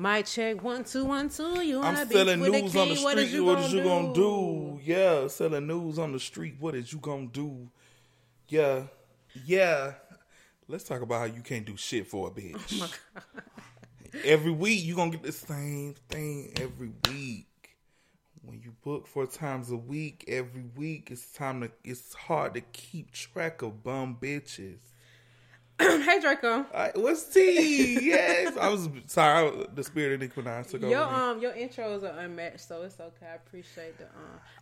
My check one two one two. You I'm wanna be selling with news on the king, what is street. What is you gonna do? Yeah, selling news on the street. What is you gonna do? Yeah, yeah. Let's talk about how you can't do shit for a bitch. Oh every week you gonna get the same thing every week. When you book four times a week, every week it's time to. It's hard to keep track of bum bitches. hey Draco. I, what's tea? yes, I was sorry. I, the spirit of Minaj took Your over. me. um your intros are unmatched, so it's okay. I appreciate the um.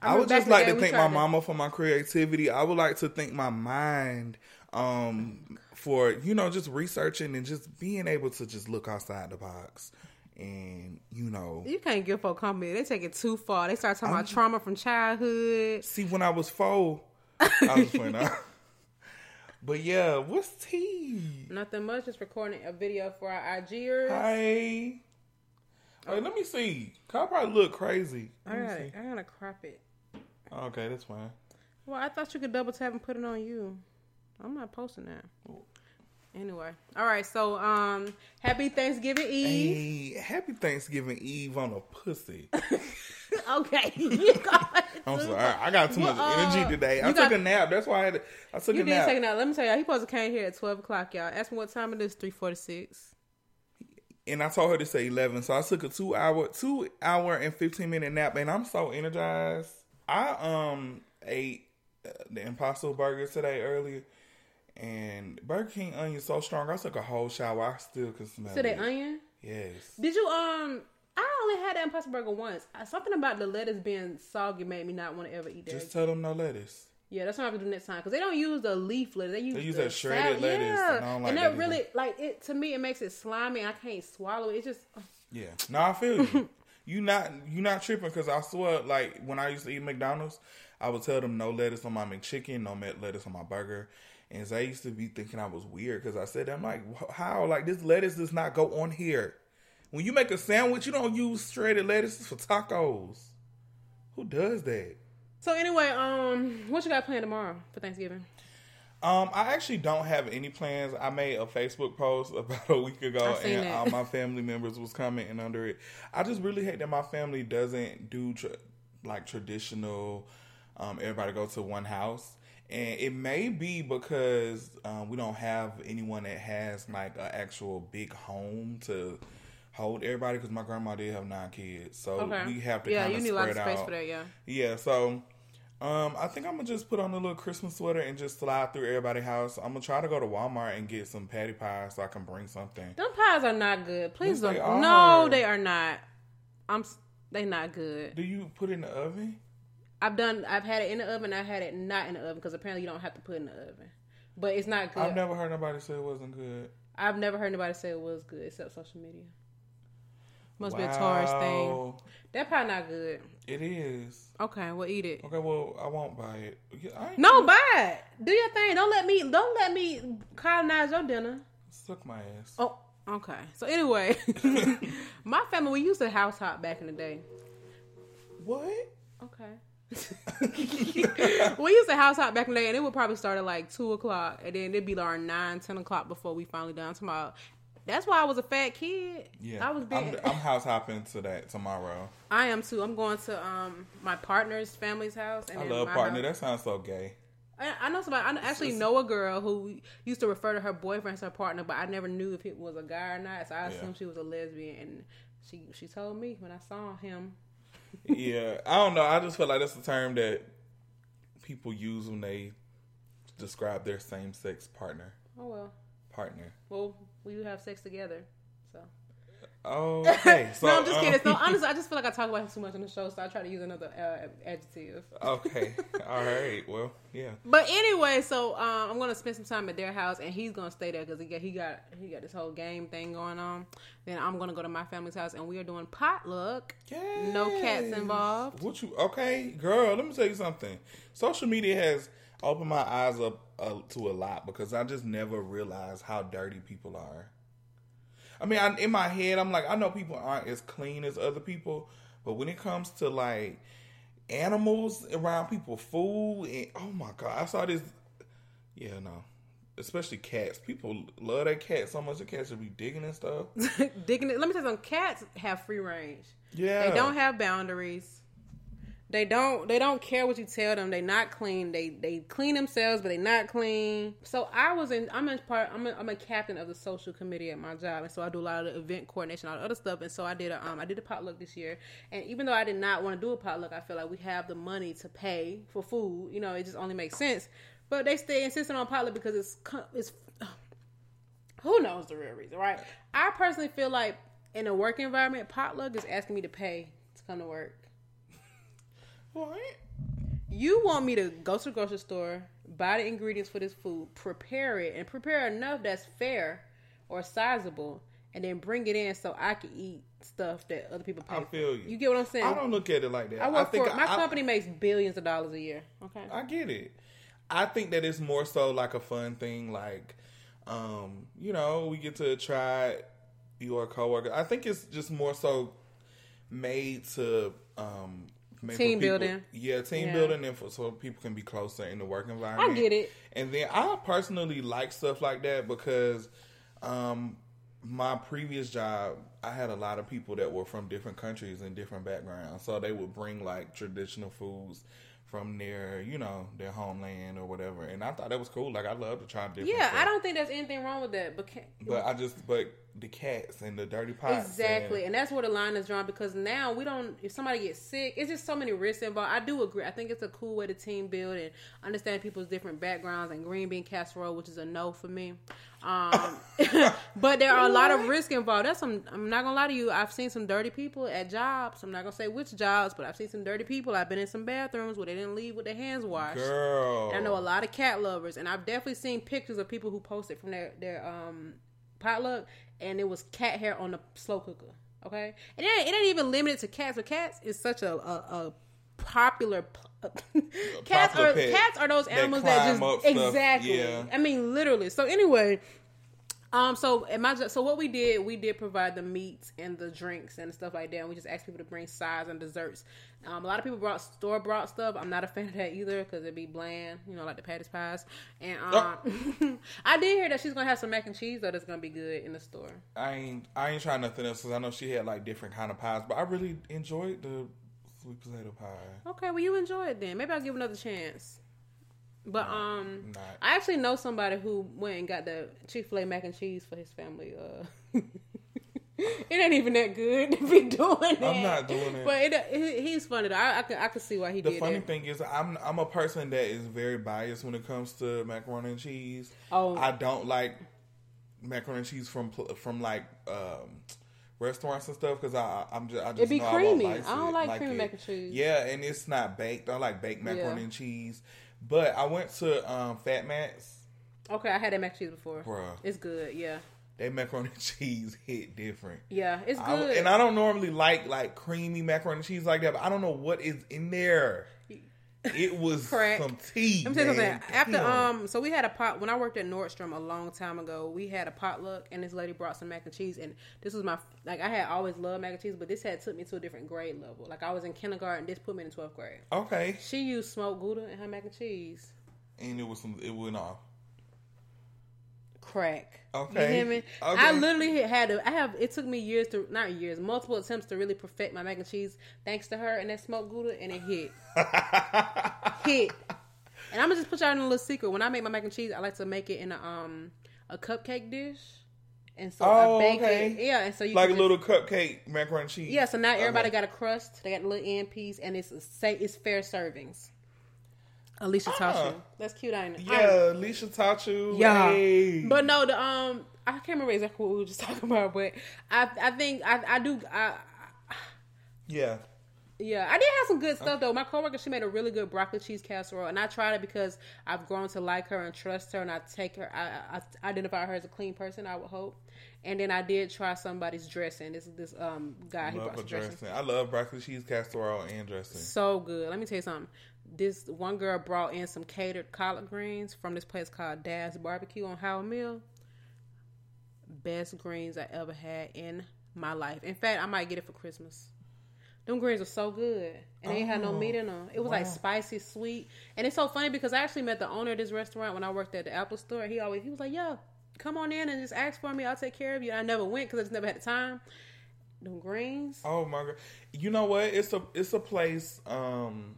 I remember would just like to thank my to- mama for my creativity. I would like to thank my mind um, for you know just researching and just being able to just look outside the box and you know You can't give folk compliment. They take it too far. They start talking about trauma from childhood. see when I was four. I was playing out. But yeah, what's T? Nothing much. Just recording a video for our IGers. Hi. Wait, um, let me see. I probably look crazy. I Let me gotta, see. I gotta crop it. Okay, that's fine. Well, I thought you could double tap and put it on you. I'm not posting that. Anyway, all right. So, um, happy Thanksgiving Eve. Hey, happy Thanksgiving Eve on a pussy. Okay, you. I'm sorry. I got too much Well, uh, energy today. I took got- a nap. That's why I had to, I took You a did nap. take a nap. Let me tell y'all. he supposed to came here at twelve o'clock, y'all. Ask me what time it is. Three forty six. and I told her to say 11. So I took a 2 hour 2 hour and 15 minute nap and I'm so energized. I um ate uh, the Impossible burger today earlier. And Burger King onion so strong. I took a whole shower. I still can smell So it. onion. Yes. Did you um? I only had that Impossible Burger once. Uh, Something about the lettuce being soggy made me not want to ever eat that. Just tell them no lettuce. yeah, that's what I have to do next time because they don't use the leaf lettuce. They use, They use the that shredded salad- lettuce, Yeah, and like and that that either. really like it to me. It makes it slimy. I can't swallow it. It's just Yeah. No, I feel you. you not you not tripping because I swear, like when I used to eat McDonald's, I would tell them no lettuce on my McChicken, no lettuce on my burger, and they used to be thinking I was weird because I said, I'm like, how? Like this lettuce does not go on here. When you make a sandwich, you don't use shredded lettuce for tacos. Who does that? so. Anyway, um, what you got planned tomorrow for Thanksgiving? Um, I actually don't have any plans. I made a Facebook post about a week ago, and that. all my family members was commenting under it. I just really hate that my family doesn't do tra- like traditional. Um, everybody go to one house, and it may be because um, we don't have anyone that has like an actual big home to hold everybody. Because my grandma did have nine kids, so Okay, we have to yeah, you need a lot of space out. for that. Yeah. Yeah, so um, I think I'm gonna just put on a little Christmas sweater and just slide through everybody's house. I'm gonna try to go to Walmart and get some Patti pies so I can bring something. Them pies are not good. Please Yes, don't. they. No, they are not. I'm. They not good. Do you put it in the oven? I've done. I've had it in the oven. I had it not in the oven because apparently you don't have to put it in the oven. But it's not good. I've never heard nobody say it wasn't good. I've never heard anybody say it was good except social media. Must be a Taurus thing. Wow. That pie not good. It is. Okay, we'll eat it. Okay, well I won't buy it. Yeah, I ain't No, buy it. Do your thing. Don't let me. Don't let me colonize your dinner. suck my ass. Oh, okay. So anyway, my family we used to house hop back in the day. What? Okay. we used to house hop back in the day, and it would probably start at like two o'clock, and then it'd be like nine, ten o'clock before we finally done. Tomorrow. That's why I was a fat kid. Yeah, I was I'm, big. I'm house hopping to that tomorrow. I am too. I'm going to um my partner's family's house. And I love my partner. house. That sounds so gay. I, I know somebody. I actually know a girl who used to refer to her boyfriend as her partner, but I never knew if it was a guy or not. So I Yeah. assumed she was a lesbian, and she she told me when I saw him. Yeah, I don't know. I just feel like that's a term that people use when they describe their same sex partner. Oh well, Partner. well we do have sex together. So okay. So, no, I'm just um, kidding. No, honestly, I just feel like I talk about him too much on the show, so I try to use another uh, adjective. okay. All right. Well, yeah. But anyway, so um, I'm gonna spend some time at their house, and he's gonna stay there because he got he got he got this whole game thing going on. Then I'm gonna go to my family's house, and we are doing potluck. No cats involved. What you? Okay, girl. Let me tell you something. Social media has opened my eyes up uh, to a lot because I just never realized how dirty people are. I mean, I, in my head, I'm like, I know people aren't as clean as other people, but when it comes to like animals around people, food, and oh my god, I saw this. Yeah, no, especially cats. People love their cats so much. The cats should be digging and stuff. digging it. Let me tell you something. Cats have free range. Yeah, They don't have boundaries. They don't. They don't care what you tell them. They not clean. They they clean themselves, but they not clean. So I was in. I'm in part. I'm a, I'm a captain of the social committee at my job, and so I do a lot of the event coordination, all the other stuff. And so I did a um I did a potluck this year, and even though I did not want to do a potluck, I feel like we have the money to pay for food. You know, it just only makes sense. But they stay insisting on potluck because it's it's who knows the real reason, right? I personally feel like in a work environment, potluck is asking me to pay to come to work. What? You want me to go to the grocery store, buy the ingredients for this food, prepare it, and prepare enough that's fair or sizable, and then bring it in so I can eat stuff that other people pay. I feel you. You get what I'm saying? I don't look at it like that. I work think for my I, company makes billions of dollars a year. Okay. I get it. I think that it's more so like a fun thing, like, um, you know, we get to try your coworker. I think it's just more so made to um Team people- building. Yeah, team Yeah. building, and for, so people can be closer in the work environment. I get it. And then I personally like stuff like that because um my previous job, I had a lot of people that were from different countries and different backgrounds. So they would bring like traditional foods from their, you know, their homeland or whatever. And I thought that was cool. Like I love to try different Yeah, stuff. I don't think there's anything wrong with that. But, ca- But I just but the cats and the dirty pots. Exactly, and- and that's where the line is drawn because now we don't. If somebody gets sick, it's just so many risks involved. I do agree. I think it's a cool way to team build and understand people's different backgrounds. And green bean casserole, which is a no for me. Um, but there are a lot of risks involved. That's some. I'm not gonna lie to you. I've seen some dirty people at jobs. I'm not gonna say which jobs, but I've seen some dirty people. I've been in some bathrooms where they didn't leave with their hands washed. Girl. And I know a lot of cat lovers, and I've definitely seen pictures of people who posted from their their um potluck, and it was cat hair on the slow cooker. Okay, and it ain't, it ain't even limited to cats. But cats is such a a, a popular. cats popular are cats are those animals that, up just exactly. yeah. I mean, literally. So anyway. Um. So at my so what we did, we did provide the meats and the drinks and stuff like that. And we just asked people to bring sides and desserts. Um. A lot of people brought store brought stuff. I'm not a fan of that either because it'd be bland. You know, like the Patti's pies. And um, I did hear that she's gonna have some mac and cheese though. That's gonna be good in the store. I ain't I ain't trying nothing else because I know she had like different kind of pies, but I really enjoyed the sweet potato pie. Okay. Well, you enjoy it then. Maybe I'll give another chance. But um, not. I actually know somebody who went and got the Chick Fil A mac and cheese for his family. Uh, it ain't even that good to be doing it. I'm not doing it. But it, it, he's funny. Though. I I can I can see why he The did The funny it. thing is, I'm I'm a person that is very biased when it comes to macaroni and cheese. Oh. I don't like macaroni and cheese from from like um, restaurants and stuff because I I'm just I just It be creamy. I, I don't it, like creamy it. mac and cheese. Yeah, and it's not baked. I like baked macaroni Yeah. and cheese. But I went to um, Fat Matt's. Okay, I had that mac and cheese before. Bruh. It's good. Yeah, That macaroni and cheese hit different. yeah, it's I- good. and I don't normally like like creamy macaroni and cheese like that, but I don't know what is in there. It was Crack. some tea. Let me tell you something. After um, so we had a pot when I worked at Nordstrom a long time ago. We had a potluck, and this lady brought some mac and cheese, and this was my like I had always loved mac and cheese, but this had took me to a different grade level. Like I was in kindergarten, this put me in twelfth grade. okay, She used smoked gouda in her mac and cheese. and it was some. It went off. Crack. Okay. You hear me? Okay. I literally had to. I have. It took me years to not years, multiple attempts to really perfect my mac and cheese, thanks to her and that smoked gouda, and it hit. hit. And I'm gonna just put y'all in a little secret. When I make my mac and cheese, I like to make it in a um a cupcake dish, and so Oh, I bake okay. it. Yeah, and so you like a just- little cupcake macaroni and cheese. yeah. So now everybody Okay. got a crust. They got a little end piece, and it's a, say it's fair servings. Alicia Ah. you. That's cute, ain't it? Yeah, Alicia you. Yeah, Hey. but no, the um, I can't remember exactly what we were just talking about, but I, I think I, I do, I, yeah, yeah, I did have some good stuff though. My coworker, she made a really good broccoli cheese casserole, and I tried it because I've grown to like her and trust her, and I take her, I, I identify her as a clean person. I would hope, and then I did try somebody's dressing. This is this um guy he brought dressing. dressing. I love broccoli cheese casserole and dressing. So good. Let me tell you something. This one girl brought in some catered collard greens from this place called Dad's Barbecue on Howell Mill. Best greens I ever had in my life. In fact, I might get it for Christmas. Them greens were so good, and they ain't had no Oh, meat in them. It was like spicy, sweet, and it's so funny because I actually met the owner of this restaurant when I worked at the Apple Store. He always he was like, "Yo, come on in and just ask for me. I'll take care of you." And I never went because I just never had the time. Them greens, Oh my god! You know what? It's a it's a place um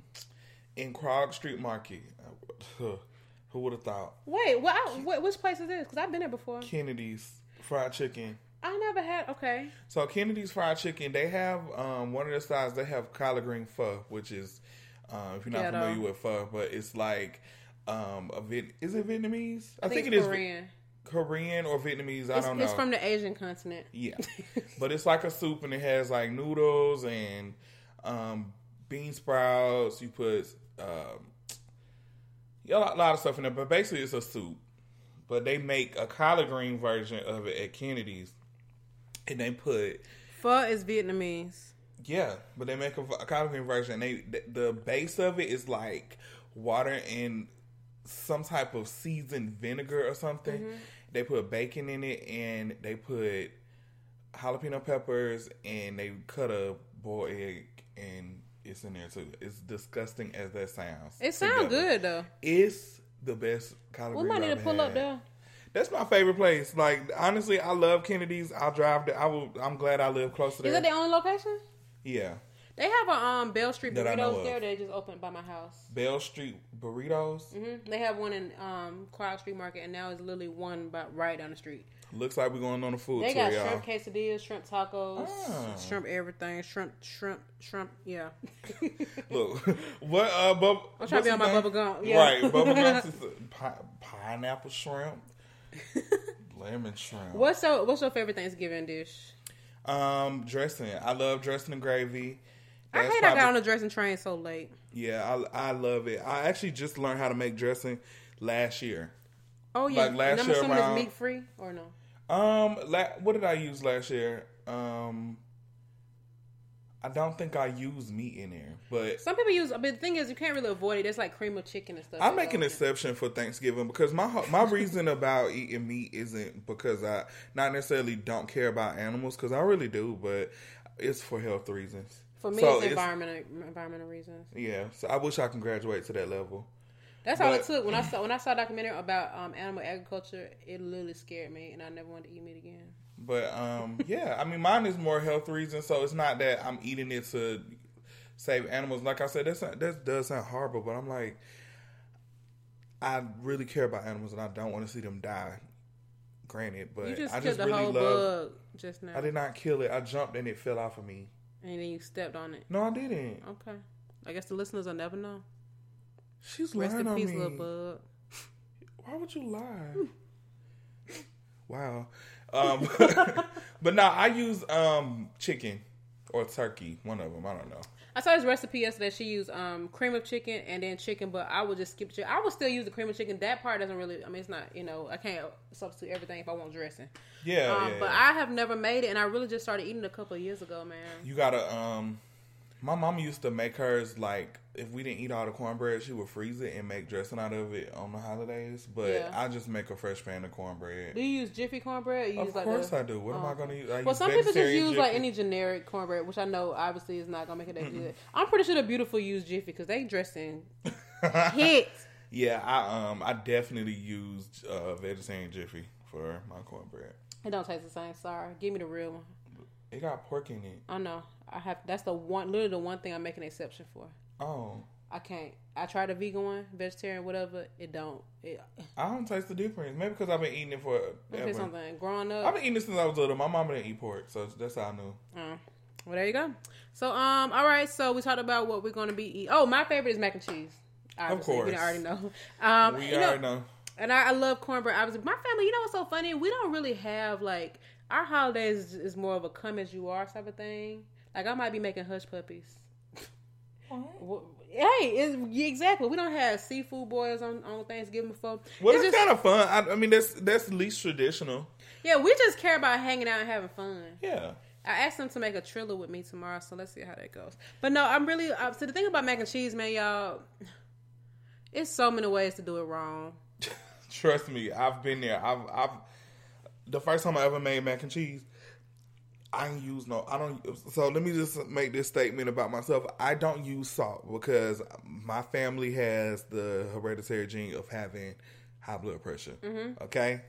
in Krog Street Market. Who would have thought? Wait, what, I, what? Which place is this? Because I've been there before. Kennedy's Fried Chicken. I never had. Okay, So Kennedy's Fried Chicken, they have um one of their sides. They have collard green pho, which is um, if you're not Ghetto. familiar with pho, but it's like um a Viet. Is it Vietnamese? I, think, it it's is Korean. Korean or Vietnamese. I It's, don't know. it's from the Asian continent. Yeah, but it's like a soup, and it has like noodles and um, bean sprouts. You put um, yeah, a lot, lot of stuff in there, but basically it's a soup. But they make a collard green version of it at Kennedy's, and they put Pho is Vietnamese. yeah, but they make a, a collard green version. And they the, the base of it is like water and some type of seasoned vinegar or something. They put bacon in it, and they put jalapeno peppers, and they cut a boiled egg, and it's in there too. It's disgusting as that sounds. It sounds good though. It's the best collard We might need to pull up there. That's my favorite place. Like honestly, I love Kennedy's. I'll drive there. I will. I'm glad I live close to there. Is that the only location? yeah. They have a um Bell Street That burritos there. They just opened by my house. Bell Street burritos. hmm They have one in um Krog Street Market, and now it's literally one by, right down the street. Looks like we're going on a food They tour, got y'all. shrimp quesadillas, shrimp tacos, Ah. shrimp everything, shrimp, shrimp, shrimp. Yeah. Look, what? Uh, bub- I'm trying to be on my bubble gum. Yeah. Right, bubble gum. is pi- pineapple shrimp, lemon shrimp. what's your What's your favorite Thanksgiving dish? Um, dressing. I love dressing and gravy. I That's hate I got probably- on the dressing train so late. Yeah, I I love it. I actually just learned how to make dressing last year. Oh yeah, Like last I'm year assuming around- it's meat free or no? Um, la- what did I use last year? Um, I don't think I used meat in there, but Some people use, but the thing is, you can't really avoid it. It's like cream of chicken and stuff. I make an goes in it. exception for Thanksgiving because my my reason about eating meat isn't because I not necessarily don't care about animals because I really do, but it's for health reasons. For me, So it's environmental environmental reasons. Yeah, so I wish I can graduate to that level. That's all it took. When I saw when I saw a documentary about um, animal agriculture, it literally scared me, and I never wanted to eat meat again. But um, yeah, I mean, mine is more health reasons, so it's not that I'm eating it to save animals. Like I said, that's not, that does sound horrible, but I'm like, I really care about animals, and I don't want to see them die. Granted, but You just I just really love. just now, I did not kill it. I jumped and it fell off of me. and then you stepped on it. No, I didn't. Okay, I guess the listeners will never know. She's Rest lying in on peace, me. little bug. Why would you lie? wow. Um, but no, I use um chicken or turkey. One of them. I don't know. I saw this recipe yesterday. She used um, cream of chicken and then chicken, but I would just skip chicken. I would still use the cream of chicken. That part doesn't really. I mean, it's not. You know, I can't substitute everything if I want dressing. Yeah, Um, yeah. but yeah. I have never made it, and I really just started eating it a couple of years ago, man. You gotta um my mom used to make hers like if we didn't eat all the cornbread, she would freeze it and make dressing out of it on the holidays. But Yeah. I just make a fresh pan of cornbread. Do you use Jiffy cornbread? or You Of use like course the, I do. What am oh. I gonna use? I Well, use some people just use like any generic cornbread, which I know obviously is not gonna make it that good. I'm pretty sure the beautiful use Jiffy because they dressing hits. Yeah, I um I definitely used uh vegetarian Jiffy for my cornbread. It don't taste the same. Sorry, give me the real one. It got pork in it. I know. I have. That's the one. Literally the one thing I make an exception for. Oh. I can't. I tried a vegan one, vegetarian, whatever. It don't. It, I don't taste the difference. Maybe because I've been eating it for say something. Growing up, I've been eating it since I was little. My mama didn't eat pork, so that's how I knew. Uh, well, there you go. So, um, all right. So we talked about what we're going to be eating. Oh, my favorite is mac and cheese. Obviously, course. we already know. Um, we you know, already know. and I, I love cornbread. Obviously, my family. You know what's so funny? We don't really have like our holidays is more of a come as you are type of thing. Like I might be making hush puppies. Wh- Hey, it's, exactly. We don't have seafood boils on, on Thanksgiving before. Well, It's it's kind of fun. I, I mean, that's that's least traditional. yeah, we just care about hanging out and having fun. Yeah. I asked them to make a triller with me tomorrow, so let's see how that goes. But no, I'm really uh, so the thing about mac and cheese, man, y'all. It's so many ways to do it wrong. Trust me, I've been there. I've, I've, the first time I ever made mac and cheese, I don't use no. I don't. So let me just make this statement about myself. I don't use salt because my family has the hereditary gene of having high blood pressure. Mm-hmm. Okay,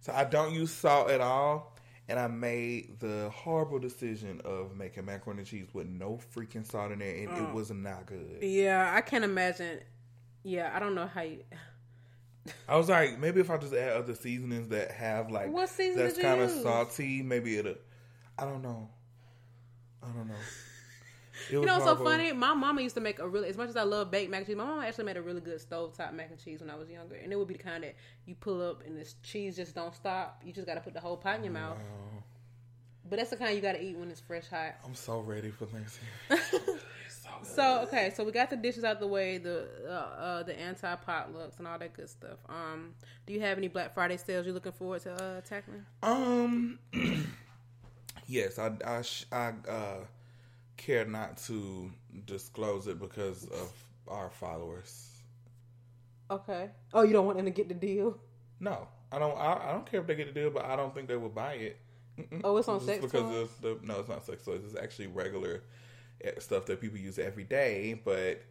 so I don't use salt at all. And I made the horrible decision of making macaroni and cheese with no freaking salt in there, and Oh. it was not good. Yeah, I can't imagine. Yeah, I don't know how you. I was like, maybe if I just add other seasonings that have like What that's kind of salty, maybe it'll. I don't know. I don't know. It You know what's so funny? My mama used to make a really, as much as I love baked mac and cheese, my mama actually made a really good stovetop mac and cheese when I was younger. And it would be the kind that you pull up and this cheese just don't stop. You just got to put the whole pot in your mouth. Wow. But that's the kind you got to eat when it's fresh hot. I'm so ready for Thanksgiving. so okay, so we got the dishes out the way, the uh, uh, the anti potlucks and all that good stuff. Um, do you have any Black Friday sales you're looking forward to uh, tackling? Um. yes, I I sh- I uh, care not to disclose it because of our followers. Okay. Oh, you don't want them to get the deal? No, I don't. I, I don't care if they get the deal, but I don't think they will buy it. Mm-mm. Oh, it's on Just sex because toys? of the no, it's not sex toys. It's actually regular stuff that people use every day. But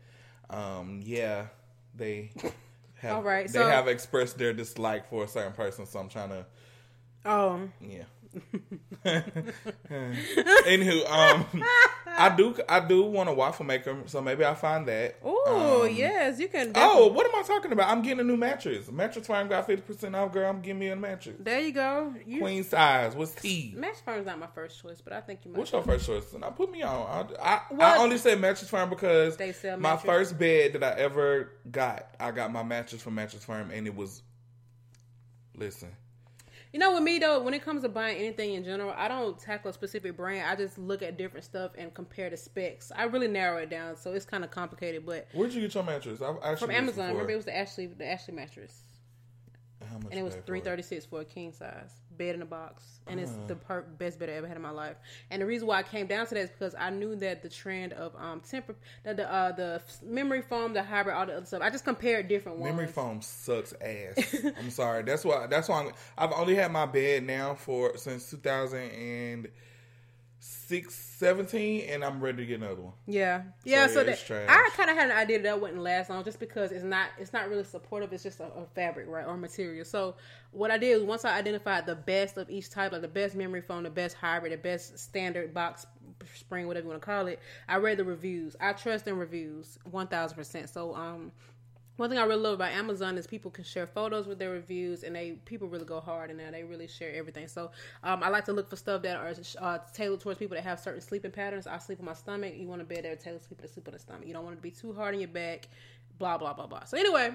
um, yeah, they have. All right, they so- have expressed their dislike for a certain person. So I'm trying to Oh, yeah. Anywho, um, I do I do want a waffle maker, so maybe I'll find that. oh Um, yes, you can. Oh, what am I talking about? I'm getting a new mattress. Mattress Firm got fifty percent off, girl. I'm giving me a mattress. there you go. You, Queen size. What's T? Match Firm's not my first choice, but I think you might. What's your first choice? Now put me on. I, I, What? I only say Mattress Firm because They sell my mattress? first bed that I ever got, I got my mattress from Mattress Firm, and it was. Listen, You know, with me though, when it comes to buying anything in general, I don't tackle a specific brand. I just look at different stuff and compare the specs. I really narrow it down, so it's kind of complicated. But where'd you get your mattress? I've actually from Amazon, remember it was the Ashley, the Ashley mattress, How much and it was you pay for three thirty six for a king size bed in a box, and it's the per- best bed I ever had in my life. And the reason why I came down to that is because I knew that the trend of um temper, that the uh the memory foam, the hybrid, all the other stuff. I just compared different ones. Memory foam sucks ass. I'm sorry. That's why. That's why I'm, I've only had my bed now for since 2006, 17, and I'm ready to get another one. Yeah, yeah. So, So, yeah, that trash. I kind of had an idea that, that wouldn't last long, just because it's not it's not really supportive. It's just a, a fabric, right, or material. So what I did was once I identified the best of each type, like the best memory foam, the best hybrid, the best standard box spring, whatever you want to call it. I read the reviews. I trust in reviews, one thousand percent. So um. One thing I really love about Amazon is people can share photos with their reviews, and they people really go hard there. They really share everything. So um, I like to look for stuff that are uh, tailored towards people that have certain sleeping patterns. I sleep on my stomach. You want a bed that tailored sleep to sleep on the stomach. You don't want it to be too hard on your back. Blah blah blah blah. So anyway,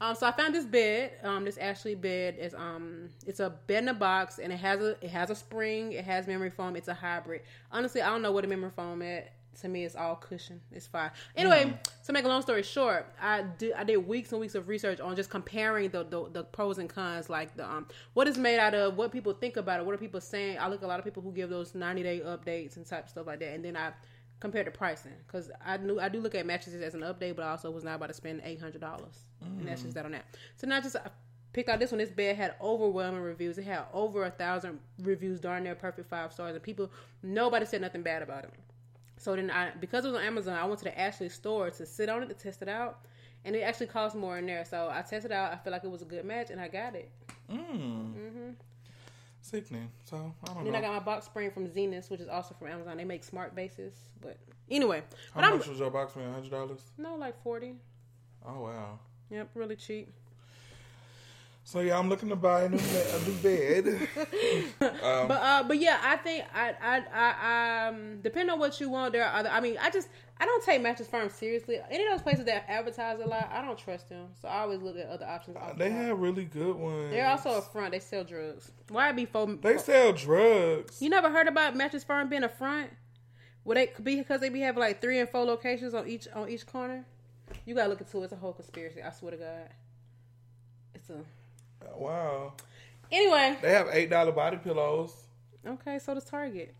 um, so I found this bed. Um, this Ashley bed is um, it's a bed in a box, and it has a it has a spring. It has memory foam. It's a hybrid. Honestly, I don't know what a memory foam at to me it's all cushion it's fine anyway to make a long story short i did i did weeks and weeks of research on just comparing the the, the pros and cons like the um what is made out of what people think about it what are people saying i look at a lot of people who give those 90 day updates and type stuff like that and then i compare the pricing because i knew i do look at mattresses as an update but i also was not about to spend $800 and that's just that on that so not just I picked out this one. This bed had overwhelming reviews. It had over a thousand reviews, darn near perfect five stars, and people nobody said nothing bad about it. So then I because it was on Amazon, I went to the Ashley store to sit on it to test it out. And it actually cost more in there. So I tested it out. I feel like it was a good match and I got it. Mm. Hmm. Sickening. So I don't then know. I got my box spring from Zinus, which is also from Amazon. They make smart bases. But anyway. How But I'm much was your box man? Hundred dollars. no like forty. Oh wow. Yep, really cheap. So yeah, I'm looking to buy a new, a new bed. um, But uh, but yeah, I think I I I um depending on what you want, there are other. I mean, I just I don't take mattress Firm seriously. Any of those places that advertise a lot, I don't trust them. So I always look at other options. off they the have really good ones. They're also a front. They sell drugs. Why be for? They sell drugs. You never heard about mattress firm being a front? Would they could be because they be having like three and four locations on each on each corner? You gotta look into it. It's a whole conspiracy. I swear to God. It's a Wow. anyway. They have eight dollar body pillows. Okay, so does Target.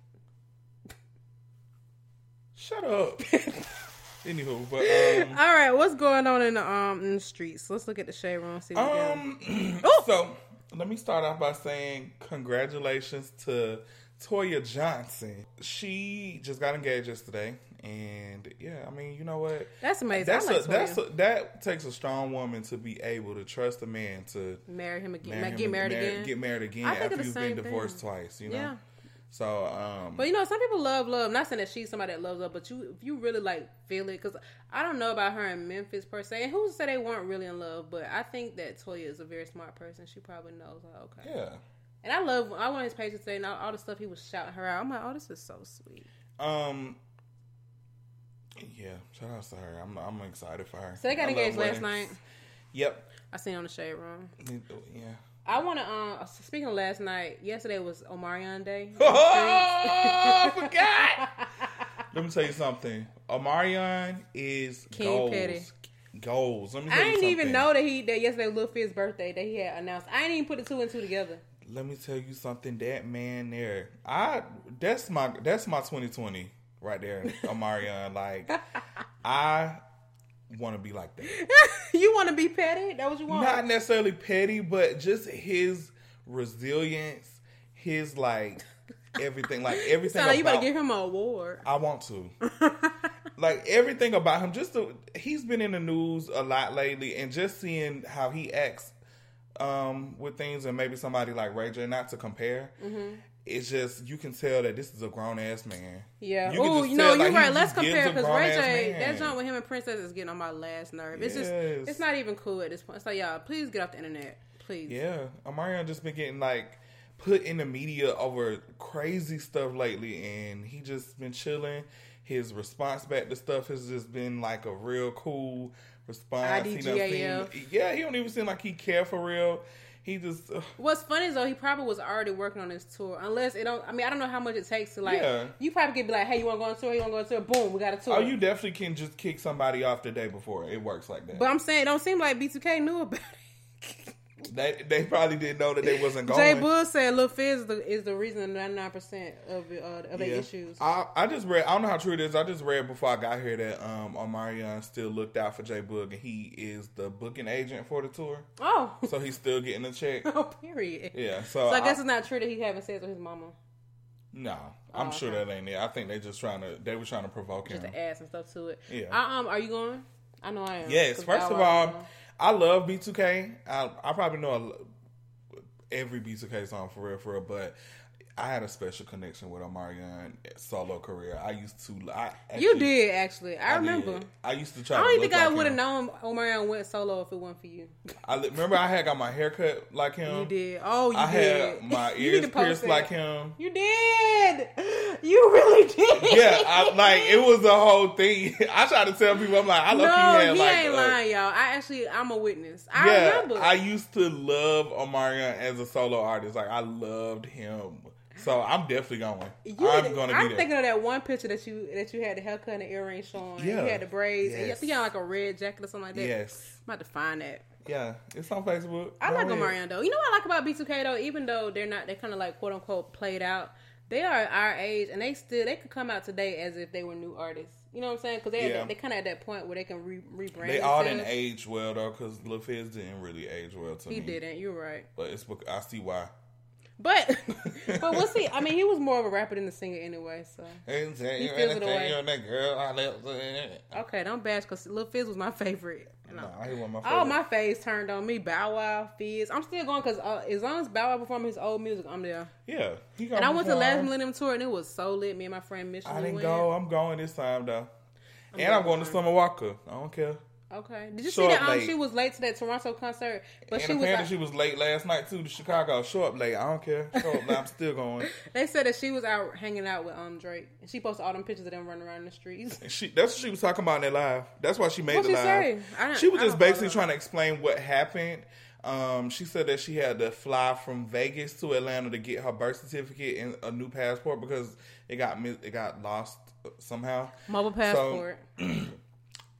Shut up. Anywho, but um, All right, what's going on in the um in the streets? Let's look at the shade room. See what we got. um, so let me start off by saying congratulations to Toya Johnson. She just got engaged yesterday, and yeah, I mean, you know what? That's amazing. That's like a, that's a, that takes a strong woman to be able to trust a man to marry him again. marry him, get married marry- again. Get married again I think after you've been divorced thing. twice. You know. Yeah. So um, But you know, some people love love. Not saying that she's somebody that loves love, but you if you really like feel it, because I don't know about her in Memphitz per se. And who's to say they weren't really in love? But I think that Toya is a very smart person. She probably knows. Like, okay. yeah. And I love. I went on his page today, and all, all the stuff he was shouting her out. I'm like, oh, this is so sweet. Um. Yeah, shout out to her. I'm I'm excited for her. So they got I engaged last night. Yep. I seen on the shade room. Yeah. I want to. Um, speaking of last night, yesterday was Omarion Day. Oh, I forgot. Let me tell you something. Omarion is King goals. Petty. Goals. Let me I didn't something. even know that he that yesterday was Lil Fizz's birthday that he had announced. I didn't even put the two and two together. Let me tell you something. That man there, I that's my that's my 2020 right there, Omarion. like I want to be like that. you want to be petty? That what you want? Not necessarily petty, but just his resilience, his like everything, like everything. Sound like you better about- give him an award. I want to. like everything about him, just the, he's been in the news a lot lately, and just seeing how he acts um, with things, and maybe somebody like Ray J, not to compare. Mm-hmm. It's just you can tell that this is a grown ass man. Yeah. You Oh, just you know, you're like, right. Let's compare because Ray J, that joint with him and Princess is getting on my last nerve. It's Yes. just, it's not even cool at this point. So y'all, please get off the internet, please. Yeah, Omarion just been getting like put in the media over crazy stuff lately, and he just been chilling. His response back to stuff has just been like a real cool response. He seem- yeah, he don't even seem like he care for real. He just uh, What's funny is though he probably was already working on this tour. Unless it don't. I mean, I don't know how much it takes to like. Yeah. You probably could be like, hey, you want to go on tour? You want to go on tour? Boom, we got a tour. oh, you definitely can just kick somebody off the day before. It works like that. But I'm saying, it don't seem like B2K knew about it. they they probably didn't know that they wasn't going. Jay Boog said Lil Fizz is the, is the reason 99 percent of uh, of their Yeah. issues. I, I just read. I don't know how true it is. I just read before I got here that um Omarion still looked out for Jay Boog, and he is the booking agent for the tour, oh, so he's still getting a check. oh, period. Yeah, so, So I guess it's not true that he having sex with his mama, no, I'm Oh, sure okay. that ain't it. I think they just trying to. They were trying to provoke him. just to add some stuff to it. Yeah. I, um, are you going? I know I am. Yes. first of all. I love B2K. I I probably know a, every B2K song for real, for real, but. I had a special connection with Omarion solo career. I used to. I you did actually. I, I remember. did. I used to try. I don't to even look think I like would have known Omarion went solo if it wasn't for you. I remember I had got my hair cut like him. You did. Oh, you I did. had my ears pierced that. like him. You did. You really did. Yeah, I, like it was a whole thing. I try to tell people, I'm like, I love no, you had he like, ain't uh, lying, y'all. I actually, I'm a witness. I yeah, remember. I used to love Omarion as a solo artist. Like I loved him. So I'm definitely going. You I'm going to I'm be there. thinking of that one picture that you that you had the haircut and the earrings showing. and Yeah. You had the braids. And I think you had like a red jacket or something like that. yes. I'm about to find that. Yeah, it's on Facebook. I Go like ahead. Omarion though. You know what I like about B2K though? Even though they're not, they're kind of like quote unquote played out. They are our age, and they still they could come out today as if they were new artists. You know what I'm saying? Because they Yeah. they kind of at that point where they can re- rebrand. They all themselves. didn't age well though, because Lil Fizz didn't really age well to He me. He didn't. You're right. But it's bec- I see why. But but we'll see. I mean, he was more of a rapper than a singer anyway. So He feels it away. that girl, I okay, don't bash because Lil Fizz was my favorite. And Nah, he was my favorite. All my faves turned on me. Bow Wow, Fizz. I'm still going because uh, as long as Bow Wow perform his old music, I'm there. yeah, he And I went to last Millennium Tour and it was so lit. Me and my friend Mission. I didn't went. go. I'm going this time though. and going I'm going to Summer Walker. I don't care. Okay. Did you Show see that? Um, she was late to that Toronto concert, but and she was. Out, she was late last night too to Chicago. Show up late. I don't care. Show up late. I'm still going. they said that she was out hanging out with um Drake, and she posted all them pictures of them running around the streets. And she that's what she was talking about in that live. That's why she made What'd the she live. say? I don't- She was I just don't basically trying to explain what happened. Um, she said that she had to fly from Vegas to Atlanta to get her birth certificate and a new passport because it got it got lost somehow. Mobile passport.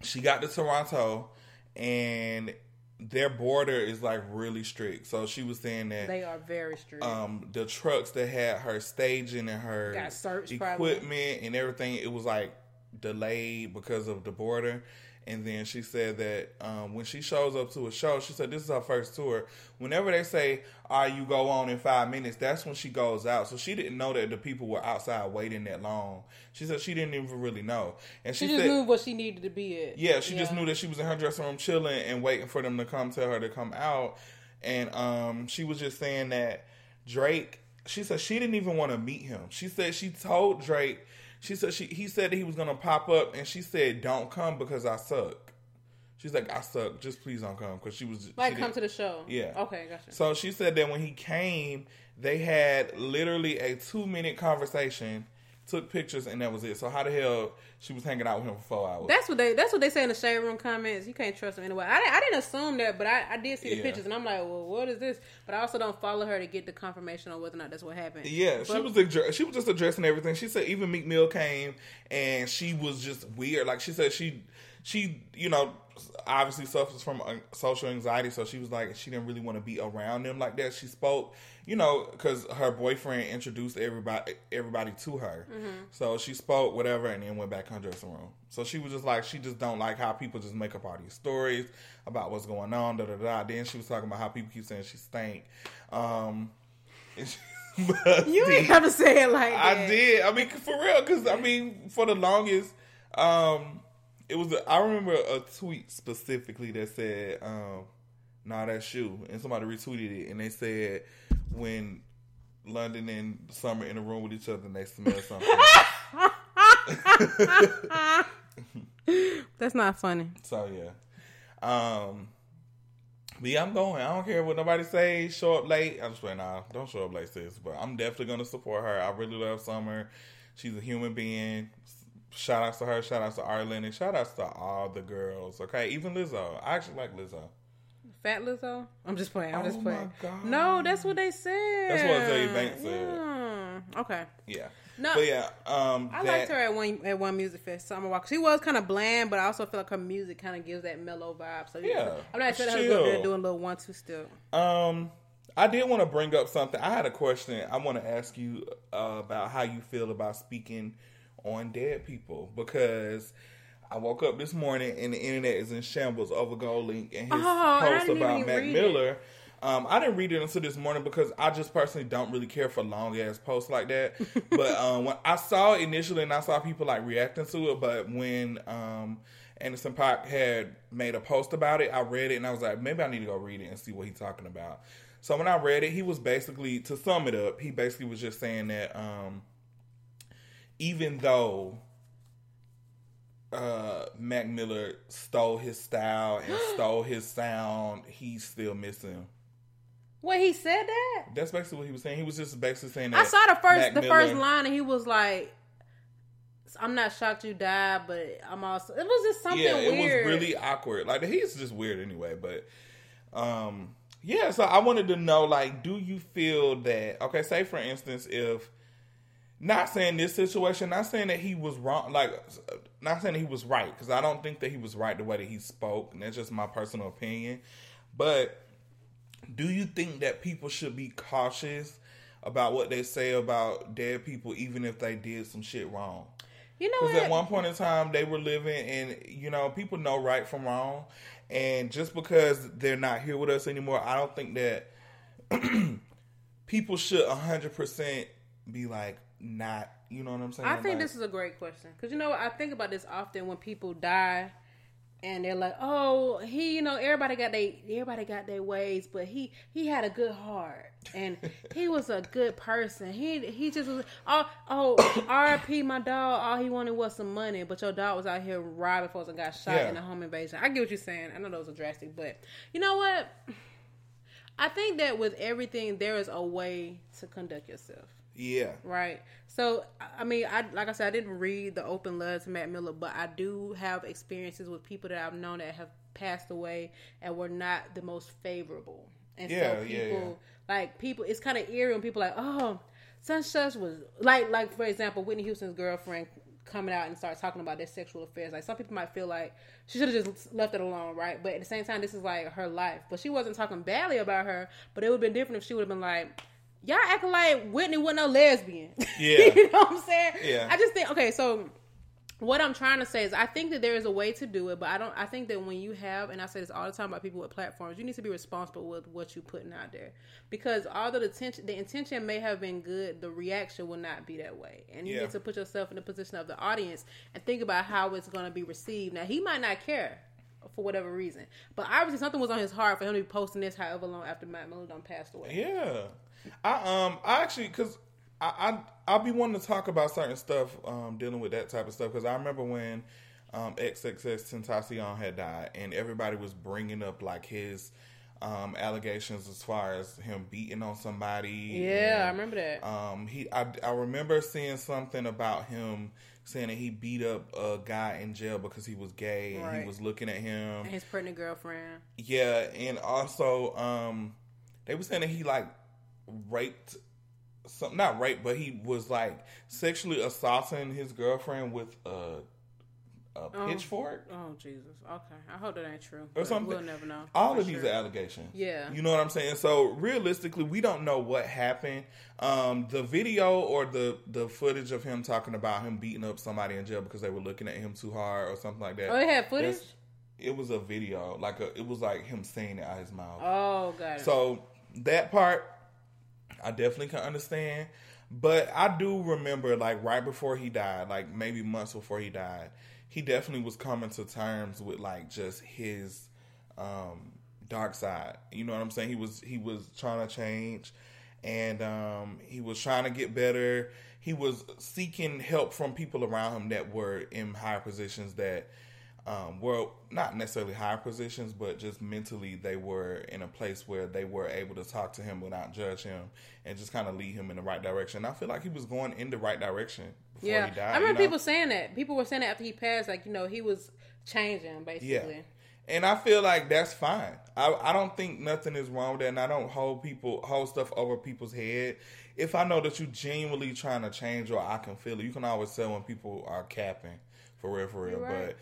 she got to Toronto and their border is like really strict. So she was saying that they are very strict. um the trucks that had her staging and her searched, probably. equipment and everything, it was like delayed because of the border. And then she said that um, when she shows up to a show, she said this is her first tour. Whenever they say, "Are you go on in five minutes?" That's when she goes out. So she didn't know that the people were outside waiting that long. She said she didn't even really know, and She she, just said, knew what she needed to be at. yeah, she just knew that she was in her dressing room chilling and waiting for them to come tell her to come out. And um, she was just saying that Drake. She said she didn't even want to meet him. She said she told Drake. She said she he said that he was gonna pop up, and she said, "Don't come because I suck." She's like, "I suck. Just please don't come." Because she was Like she come didn't- to the show. Yeah. Okay, gotcha. So she said that when he came, they had literally a two minute conversation, took pictures, and that was it. So how the hell she was hanging out with him for four hours? That's what they. That's what they say in the shade room comments. You can't trust them anyway. I, didn't- I didn't assume that, but I, I did see the Yeah. pictures, and I'm like, well, what is this? But I also don't follow her to get the confirmation on whether or not that's what happened. Yeah, she was she was just addressing everything. She said even Meek Mill came and she was just weird. Like she said she she you know obviously suffers from uh, social anxiety, so she was like she didn't really want to be around them like that. She spoke, you know, because her boyfriend introduced everybody everybody to her, so she spoke whatever, and then went back in her dressing room. So she was just like she just don't like how people just make up all these stories about what's going on. Da da da. Then she was talking about how people keep saying she stank. Um, but You ain't have to say it like that. I did. I mean, for real, because I mean, for the longest, um, it was. A, I remember a tweet specifically that said, um, "Nah, that's you," and somebody retweeted it, and they said when London and Summer in a room with each other, and they smell something. That's not funny. so yeah, um. But yeah, I'm going. I don't care what nobody say. Show up late. I'm just like, nah, don't show up late, sis. But I'm definitely gonna support her. I really love Summer. She's a human being. Shout outs to her. Shout outs to Arlene. and shout outs to all the girls. Okay, even Lizzo. I actually like Lizzo. Fat Lizzo? I'm just playing. I'm Oh just playing. No, that's what they said. That's what Azealia Banks said. Yeah. Okay. Yeah. No. But yeah, um, I that- liked her at one at one music fest. So I'm Walk. She was kind of bland, but I also feel like her music kind of gives that mellow vibe. So Yeah, I'm not sure her to go chill. there doing a little one two still. Um, I did want to bring up something. I had a question. I want to ask you uh, about how you feel about speaking on dead people because I woke up this morning and the internet is in shambles over GoldLink and his Oh, post about Mac Miller. Um, I didn't read it until this morning because I just personally don't really care for long ass posts like that. but um, when I saw it initially and I saw people like reacting to it, but when um, Anderson Paak had made a post about it, I read it and I was like, maybe I need to go read it and see what he's talking about. So when I read it, he was basically to sum it up, he basically was just saying that um, even though uh, Mac Miller stole his style and stole his sound, he's still missing him. Wait, he said that? That's basically what he was saying. He was just basically saying that. I saw the first Mac the Miller- first line, and he was like, "I'm not shocked you died, but I'm also." It was just something yeah, it weird. was really awkward. Like he's just weird anyway. But um, yeah. So I wanted to know, like, do you feel that? Okay, say for instance, if not saying this situation, not saying that he was wrong, like not saying he was right, because I don't think that he was right the way that he spoke. And that's just my personal opinion. But do you think that people should be cautious about what they say about dead people, even if they did some shit wrong? You know Because at one point in time, they were living, and you know, people know right from wrong. And just because they're not here with us anymore, I don't think that people should hundred percent be like not. You know what I'm saying? I think Like, this is a great question because you know? I think about this often when people die, and they're like, "Oh, he, you know, everybody got they, everybody got their ways, but he, he had a good heart, and he was a good person. He, he just was, oh, oh, R.P. My dog. All he wanted was some money, but your dog was out here robbing folks and got shot Yeah. in a home invasion. I get what you're saying. I know those are drastic, but you know what? I think that with everything, there is a way to conduct yourself. Yeah, Right. So I- mean, I like I said, I didn't read the open letter to Mac Miller, but I do have experiences with people that I've known that have passed away and were not the most favorable. And Yeah, so yeah, people like people it's kinda eerie when people like, Oh, such such was like like for example, Whitney Houston's girlfriend coming out and start talking about their sexual affairs. Like some people might feel like she should have just left it alone, right? But at the same time, this is like her life. But she wasn't talking badly about her. But it would have been different if she would have been like, "Y'all acting like Whitney wasn't no lesbian." Yeah. you know what I'm saying? Yeah. I just think okay. So what I'm trying to say is I think that there is a way to do it, but I don't I think that when you have and I say this all the time about people with platforms, you need to be responsible with what you're putting out there. Because although the intention the intention may have been good, the reaction will not be that way. And you Yeah. need to put yourself in the position of the audience and think about how it's gonna be received. Now he might not care for whatever reason. But obviously something was on his heart for him to be posting this however long after Mac Miller done passed away. Yeah, I um I actually because I, I I'll be wanting to talk about certain stuff um dealing with that type of stuff because I remember when um XXX Tentacion had died and everybody was bringing up like his um allegations as far as him beating on somebody. Yeah, I remember that. Um, he I I remember seeing something about him saying that he beat up a guy in jail because he was gay and he was looking at him. And his pregnant girlfriend. Yeah, and also um they were saying that he like raped some not raped, but he was like sexually assaulting his girlfriend with a a Oh. pitchfork Oh Jesus. Okay. I hope that ain't true. or something. We'll never know. All of these are allegations. Yeah. You know what I'm saying? So realistically, we don't know what happened. Um, the video or the the footage of him talking about him beating up somebody in jail because they were looking at him too hard or something like that. Oh, it had footage? That's- It was a video, like a, it was like him saying it out his mouth. Oh, got it. So that part, I definitely can understand. But I do remember, like right before he died, like maybe months before he died, he definitely was coming to terms with like just his um, dark side. You know what I'm saying? He was he was trying to change, and um, he was trying to get better. He was seeking help from people around him that were in higher positions that um, were not necessarily higher positions, but just mentally they were in a place where they were able to talk to him without judge him and just kind of lead him in the right direction. I feel like he was going in the right direction before yeah. he died. I remember you know? people saying that. People were saying that after he passed, like, you know, he was changing, basically. Yeah. And I feel like that's fine. I, I don't think nothing is wrong with that, and I don't hold people hold stuff over people's head. If I know that you genuinely trying to change, or I can feel it, you can always tell when people are capping for real, for real. Right. But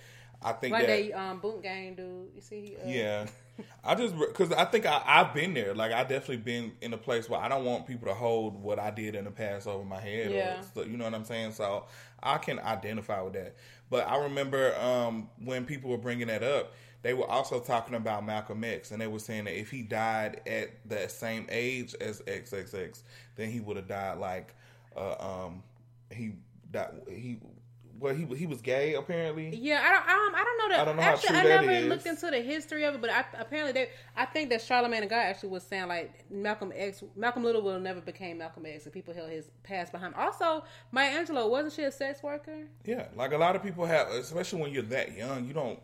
I think Like that that um, boot gang dude. You see? Uh, Yeah, I just because I think I, I've been there. Like I definitely been in a place where I don't want people to hold what I did in the past over my head. Yeah. Or, you know what I'm saying? So I can identify with that. But I remember um, when people were bringing that up, they were also talking about Malcolm X, and they were saying that if he died at that same age as XXX, then he would have died like uh, um, he died. He well, he he was gay apparently. Yeah, I don't, um, I don't know that. I don't know how actually, true I that never is. looked into the history of it, but I, apparently, they, I think that Charlamagne tha God actually was saying like Malcolm X, Malcolm Little have never became Malcolm X, and people held his past behind. Also, Maya Angelou wasn't she a sex worker? Yeah, like a lot of people have, especially when you're that young, you don't,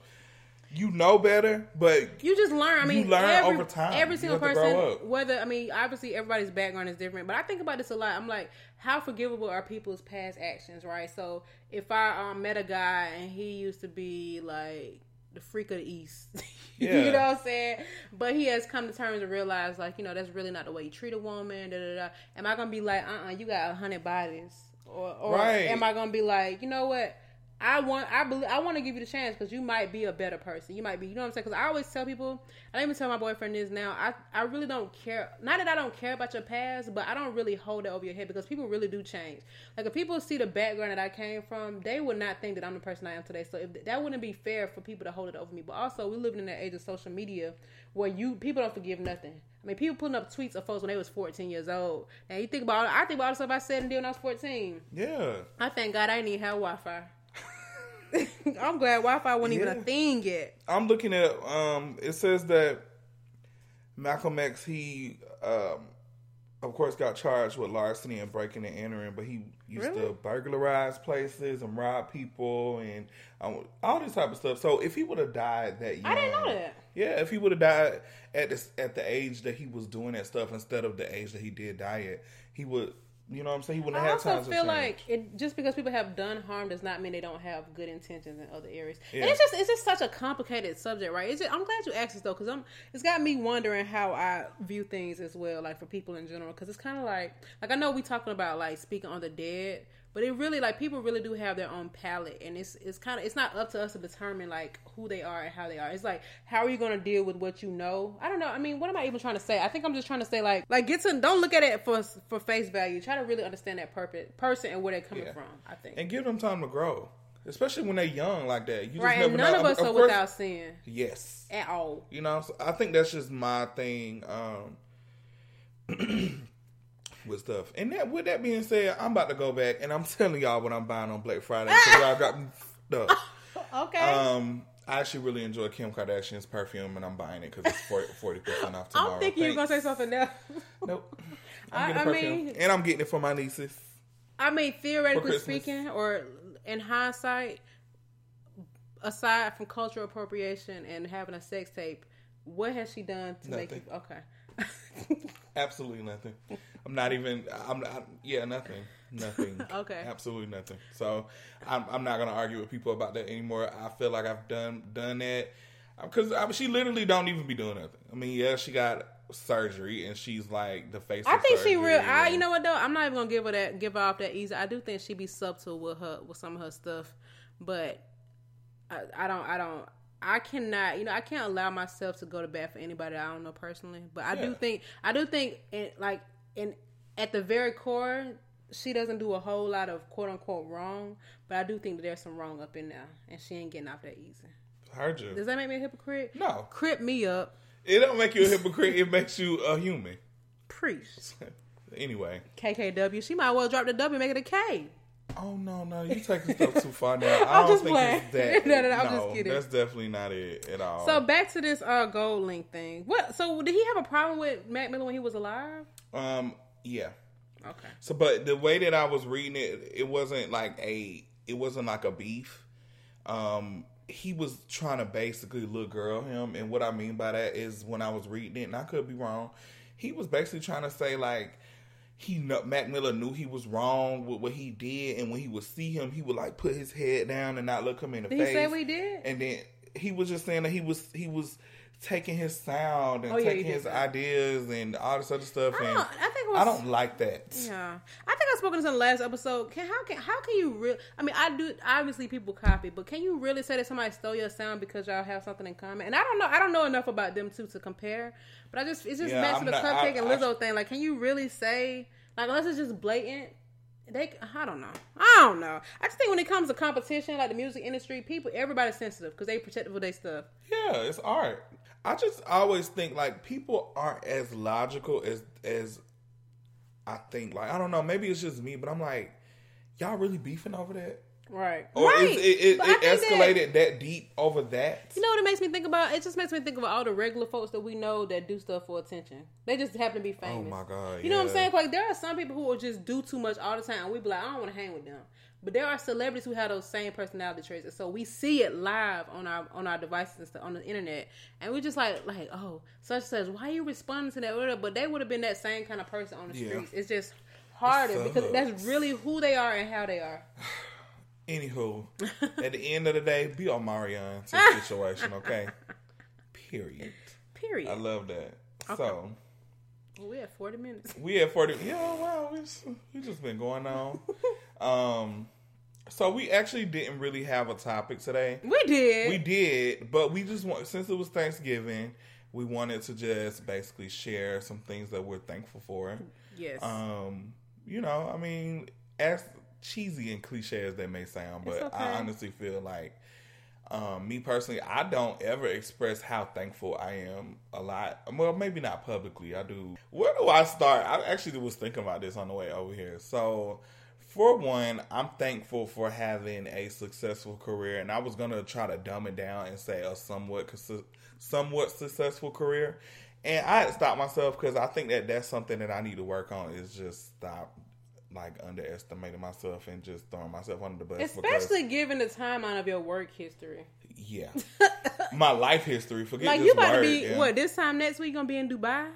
you know better, but You just learn. I mean, You learn every, over time. Every single have to grow person, whether I mean, obviously everybody's background is different, but I think about this a lot. I'm like, how forgivable are people's past actions, right? So if I um, met a guy and he used to be like the freak of the east, Yeah. you know what I'm saying? But he has come to terms and realized, like, you know, that's really not the way you treat a woman. Da da da. Am I gonna be like, uh, uh you got a hundred bodies, or, or Right. am I gonna be like, you know what? I want I believe I want to give you the chance because you might be a better person. You might be, you know what I'm saying? Because I always tell people, I even tell my boyfriend this now. I I really don't care. Not that I don't care about your past, but I don't really hold it over your head because people really do change. Like if people see the background that I came from, they would not think that I'm the person I am today. So if that wouldn't be fair for people to hold it over me. But also, we live in that age of social media where you people don't forgive nothing. I mean, people putting up tweets of folks when they was 14 years old. Now you think about, I think about all the stuff I said and did when I was 14. yeah, I thank God I didn't even have Wi-Fi. I'm glad Wi-Fi wasn't even a thing yet. I'm looking at. Um, it says that Malcolm X, he, um, of course, got charged with larceny and breaking and entering, but he used Really? to burglarize places and rob people and um, all this type of stuff. So if he would have died that young, I didn't know that. Yeah, if he would have died at this at the age that he was doing that stuff instead of the age that he did die at, he would. You know what I'm saying? He wouldn't I have had also time to feel like it, just because people have done harm does not mean they don't have good intentions in other areas. Yeah. And it's just it's just such a complicated subject, right? It's just, I'm glad you asked this though, because I'm it's got me wondering how I view things as well, like for people in general. Because it's kind of like like I know we talking about like speaking on the dead, but it really like people really do have their own palette, and it's it's kind of it's not up to us to determine like who they are and how they are. It's like how are you going to deal with what you know? I don't know. I mean, what am I even trying to say? I think I'm just trying to say like like get to don't look at it for for face value. Try to really understand that purpose person and where they're coming Yeah. from. I think. and give them time to grow. especially when they're young like that. You just right, never and none know. of us are course- without sin Yes, at all. you know. So I think that's just my thing. Um, with stuff. And that with that being said, I'm about to go back and I'm telling y'all what I'm buying on Black Friday because y'all got me fucked up. Okay. Um, I actually really enjoy Kim Kardashian's perfume, and I'm buying it because it's forty percent off tomorrow. I'm thinking you're gonna say something else. Nope. I- I'm getting I mean- and I'm getting it for my nieces. I mean, theoretically speaking, or in hindsight, aside from cultural appropriation and having a sex tape, what has she done to make you okay? Absolutely nothing. I'm not even. I'm not. Yeah, nothing. Nothing. Okay. Absolutely nothing. So I'm. I'm not gonna argue with people about that anymore. I feel like I've done done that because I, she literally don't even be doing nothing. I mean, yeah, she got surgery and she's like the face. I think she real. I, you know what though? I'm not even gonna give her that, give her off that easy. I do think she be subtle with her, with some of her stuff, but I, I don't, I don't, I cannot, you know, I can't allow myself to go to bat for anybody I don't know personally. But I do think, I do think, in, like, in at the very core, she doesn't do a whole lot of quote unquote wrong. But I do think that there's some wrong up in there, and she ain't getting off that easy. Heard you. Does that make me a hypocrite? No, Crip me up, it don't make you a hypocrite. It makes you a human. preach. anyway. KKW. She might well drop the W, and make it a K. Oh no, no, you taking stuff too far now. I I'm don't think playing. it's that. No, no, no, I'm just kidding. That's definitely not it at all. So back to this uh GoldLink thing. What? So did he have a problem with Mac Miller when he was alive? um, yeah. Okay. So, but the way that I was reading it, it wasn't like a, it wasn't like a beef. Um, he was trying to basically little girl him, and what I mean by that is when I was reading it, and I could be wrong, he was basically trying to say like he Mac Miller knew he was wrong with what he did, and when he would see him, he would like put his head down and not look him in the Did face. he say he did? And then he was just saying that he was he was taking his sound and Oh, yeah, taking his say. ideas and all this other stuff. I and don't- I think was- I don't like that. Yeah, I think I spoke to this in the last episode. Can how can how can you really? I mean, I do. Obviously, people copy, but can you really say that somebody stole your sound because y'all have something in common? And I don't know. I don't know enough about them two to compare. But I just it's just Yeah, back I'm to the not- cupcake I- and I- Lizzo thing. Like, can you really say like unless it's just blatant? They, I don't know. I don't know. I just think when it comes to competition, like the music industry, people, everybody's sensitive because they protective of their stuff. Yeah, it's art. I just always think like people aren't as logical as as I think. Like I don't know, maybe it's just me, but I'm like, y'all really beefing over that? Right. Or right. is it, it, it think that- escalated that, deep over that? You know what it makes me think about? It just makes me think about all the regular folks that we know that do stuff for attention. They just happen to be oh famous. Oh my God, You know what I'm saying? Like there are some people who will just do too much all the time, and we be like, I don't want to hang with them. But there are celebrities who have those same personality traits, and so we see it live on our on our devices and stuff on the internet, and we just like like oh such such. Why are you responding to that? But they would have been that same kind of person on the Yeah. streets. It's just harder because that's really who they are and how they are. Anywho, at the end of the day, be on Marianne's situation, okay? Period. Period. I love that. So Well, we have 40 minutes. we had forty. Yeah, wow, we just, we just been going on. um, so we actually didn't really have a topic today. We did. We did, but we just want since it was Thanksgiving, we wanted to just basically share some things that we're thankful for. yes. Um, you know, I mean, as cheesy and cliche as they may sound, but okay. I honestly feel like um, me personally, I don't ever express how thankful I am a lot. Well, maybe not publicly. I do. Where do I start? I actually was thinking about this on the way over here. So, for one, I'm thankful for having a successful career, and I was gonna try to dumb it down and say a somewhat somewhat successful career. And I had to stop myself because I think that that's something that I need to work on. Is just stop like underestimating myself and just throwing myself under the bus. Especially given the timeline of your work history. yeah, my life history. Forget Like you about word, to be yeah. what this time next week gonna be in Dubai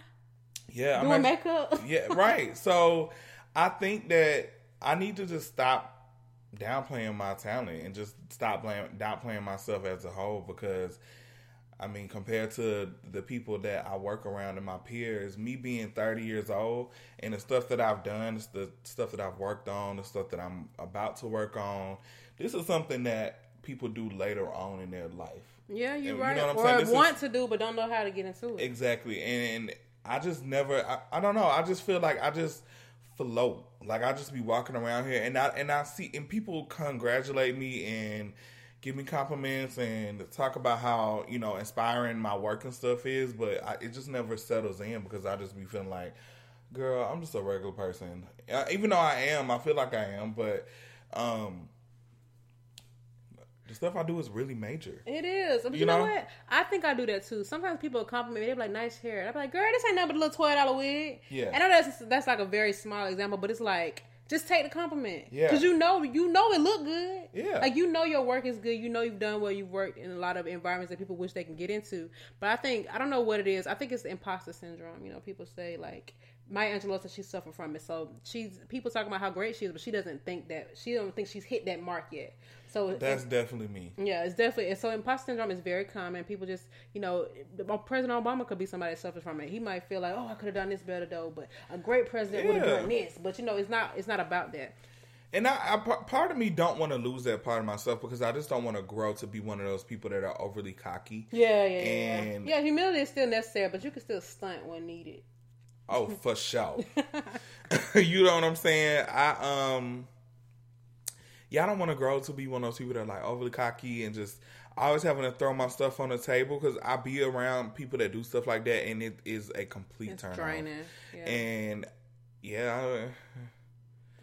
Yeah, I'm doing actually- makeup. yeah, right. So I think that I need to just stop downplaying my talent and just stop playing downplaying myself as a whole because I mean compared to the people that I work around and my peers, me being 30 years old and the stuff that I've done, the stuff that I've worked on, the stuff that I'm about to work on, this is something that people do later on in their life. Yeah, you're And you right. know what I'm or saying? This is- want to do but don't know how to get into it. Exactly. And I just never I, I don't know, I just feel like I just float. Like I just be walking around here and I and I see and people congratulate me and give me compliments and talk about how you know inspiring my work and stuff is, but I, it just never settles in because I just be feeling like, girl, I'm just a regular person. Uh, even though I am, I feel like I am, but um, the stuff I do is really major. It is. But you, you know? know? what? I think I do that too. Sometimes people compliment me. They be like, "Nice hair." and I be like, "Girl, this ain't nothing but a little twelve dollar wig." Yeah. I know that's that's like a very small example, but it's like just take the compliment. Yeah. Because you know you know it look good. Yeah. Like you know your work is good. You know you've done well. You've worked in a lot of environments that people wish they can get into. But I think I don't know what it is. I think it's the imposter syndrome. You know, people say like Maya Angelou says she's suffering from it. So she's people talking about how great she is, but she doesn't think that she don't think she's hit that mark yet. So that's definitely me. Yeah, it's definitely. And so imposter syndrome is very common. People just, you know, President Obama could be somebody that suffers from it. He might feel like, oh, I could have done this better though, but a great president yeah. would have done this. But you know, it's not. It's not about that. And I, I, part of me don't want to lose that part of myself because I just don't want to grow to be one of those people that are overly cocky. Yeah, yeah, and yeah. Yeah, humility is still necessary, but you can still stunt when needed. Oh, for sure. you know what I'm saying? I um yeah, I don't want to grow to be one of those people that are like overly cocky and just always having to throw my stuff on the table because I be around people that do stuff like that and it is a complete it's turn draining. Yeah. And yeah,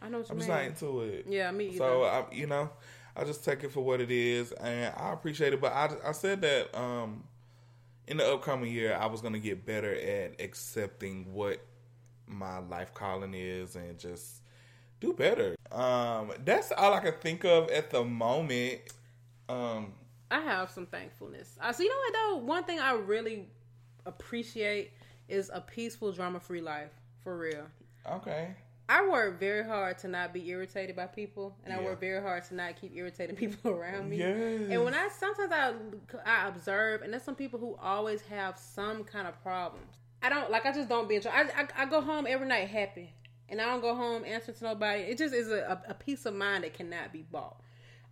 I, I know. I'm just not into it. Yeah, me. Either. So I, you know, I just take it for what it is, and I appreciate it. But I, I said that um, in the upcoming year, I was gonna get better at accepting what my life calling is, and just do better. Um, that's all I can think of at the moment. Um, I have some thankfulness. Uh, so you know what though, one thing I really appreciate is a peaceful, drama-free life. For real. Okay. I work very hard to not be irritated by people, and yeah. I work very hard to not keep irritating people around me. Yes. And when I sometimes I I observe, and there's some people who always have some kind of problems. I don't like. I just don't be in. I, I, I go home every night happy and I don't go home answering to nobody. It just is a, a peace of mind that cannot be bought.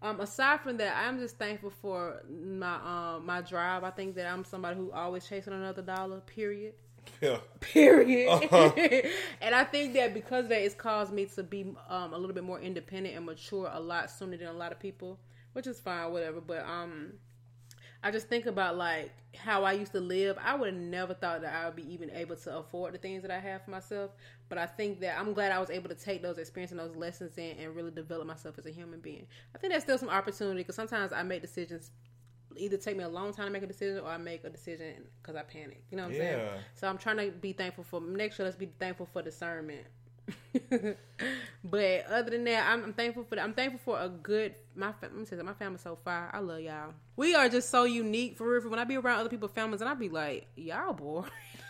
Um, aside from that, I'm just thankful for my um, my drive. I think that I'm somebody who always chasing another dollar. Period. Yeah. Period. Uh-huh. and I think that because that, it's caused me to be um, a little bit more independent and mature a lot sooner than a lot of people, which is fine, whatever. But um, I just think about like how I used to live. I would have never thought that I would be even able to afford the things that I have for myself. But I think that I'm glad I was able to take those experiences and those lessons in and really develop myself as a human being. I think there's still some opportunity because sometimes I make decisions either take me a long time to make a decision or I make a decision because I panic. You know what I'm yeah. saying? So I'm trying to be thankful for next year. Let's be thankful for discernment. but other than that, I'm, I'm, thankful for that. I'm thankful for a good my let me say my family's so far. I love y'all. We are just so unique for real. When I be around other people's families, and I be like, y'all boy.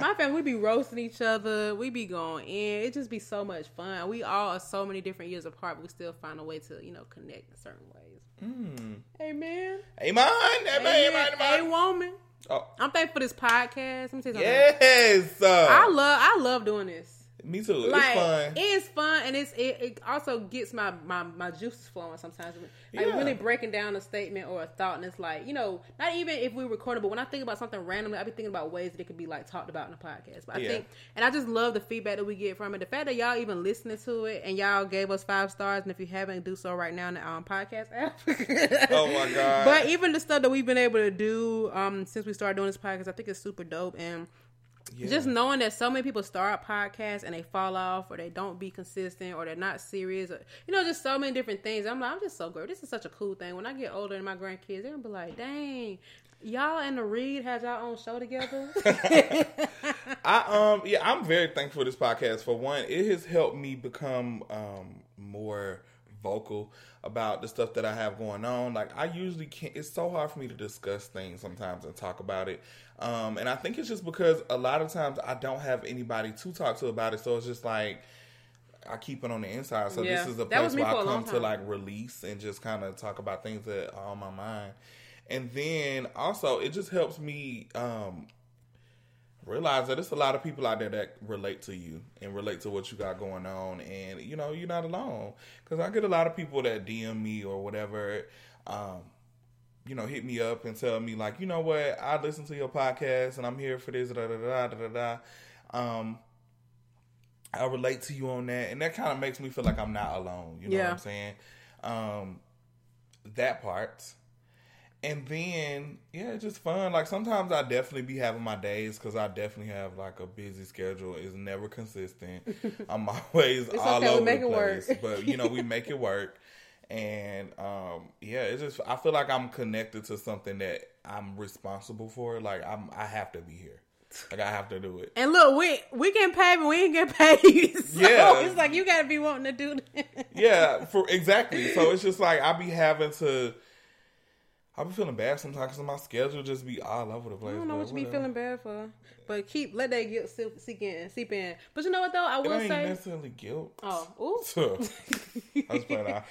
my family, we be roasting each other. We be going in. It just be so much fun. We all are so many different years apart, but we still find a way to you know connect in certain ways. Mm. Amen. Amen. Amen. Amen. Amen. woman. Oh. I'm thankful for this podcast. Let me tell you something. Yes. I love I love doing this. Me too. Like, it's fun. It's fun, and it's it, it also gets my, my my juices flowing sometimes. Like yeah. really breaking down a statement or a thought, and it's like you know, not even if we record it, but when I think about something randomly, I be thinking about ways that it could be like talked about in the podcast. But I yeah. think, and I just love the feedback that we get from it. The fact that y'all even listening to it and y'all gave us five stars, and if you haven't, do so right now in the um, podcast app. oh my god! But even the stuff that we've been able to do um, since we started doing this podcast, I think it's super dope and yeah. Just knowing that so many people start podcasts and they fall off or they don't be consistent or they're not serious or you know, just so many different things. I'm like, I'm just so great. This is such a cool thing. When I get older and my grandkids, they're gonna be like, dang, y'all and the Reed had y'all own show together. I um yeah, I'm very thankful for this podcast. For one, it has helped me become um more vocal about the stuff that I have going on. Like I usually can't. It's so hard for me to discuss things sometimes and talk about it. Um, and I think it's just because a lot of times I don't have anybody to talk to about it. So it's just like I keep it on the inside. So yeah, this is a place where I come to like release and just kind of talk about things that are on my mind. And then also it just helps me um, realize that there's a lot of people out there that relate to you and relate to what you got going on and you know you're not alone because i get a lot of people that dm me or whatever um, you know hit me up and tell me like you know what i listen to your podcast and i'm here for this da da da da da da um I relate to you on that, and that kind of makes me feel like I'm not alone. You know Yeah. what I'm saying? Um, that part, and then yeah, it's just fun. Like sometimes I definitely be having my days because I definitely have like a busy schedule. It's never consistent. I'm always It's all okay, over the place, but you know we make it work. And um, yeah, it's just I feel like I'm connected to something that I'm responsible for. Like I'm, I have to be here. Like I have to do it. And look, we we getting paid, but we ain't get paid. So Yeah. it's like you gotta be wanting to do that. yeah, for exactly. So it's just like I be having to. I be feeling bad sometimes because my schedule just be all over the place. I don't know what you be feeling bad for, but keep let that guilt seep, seep in, seep in. But you know what though, I will ain't say, necessarily guilt. oh, ooh, So, I was playing out.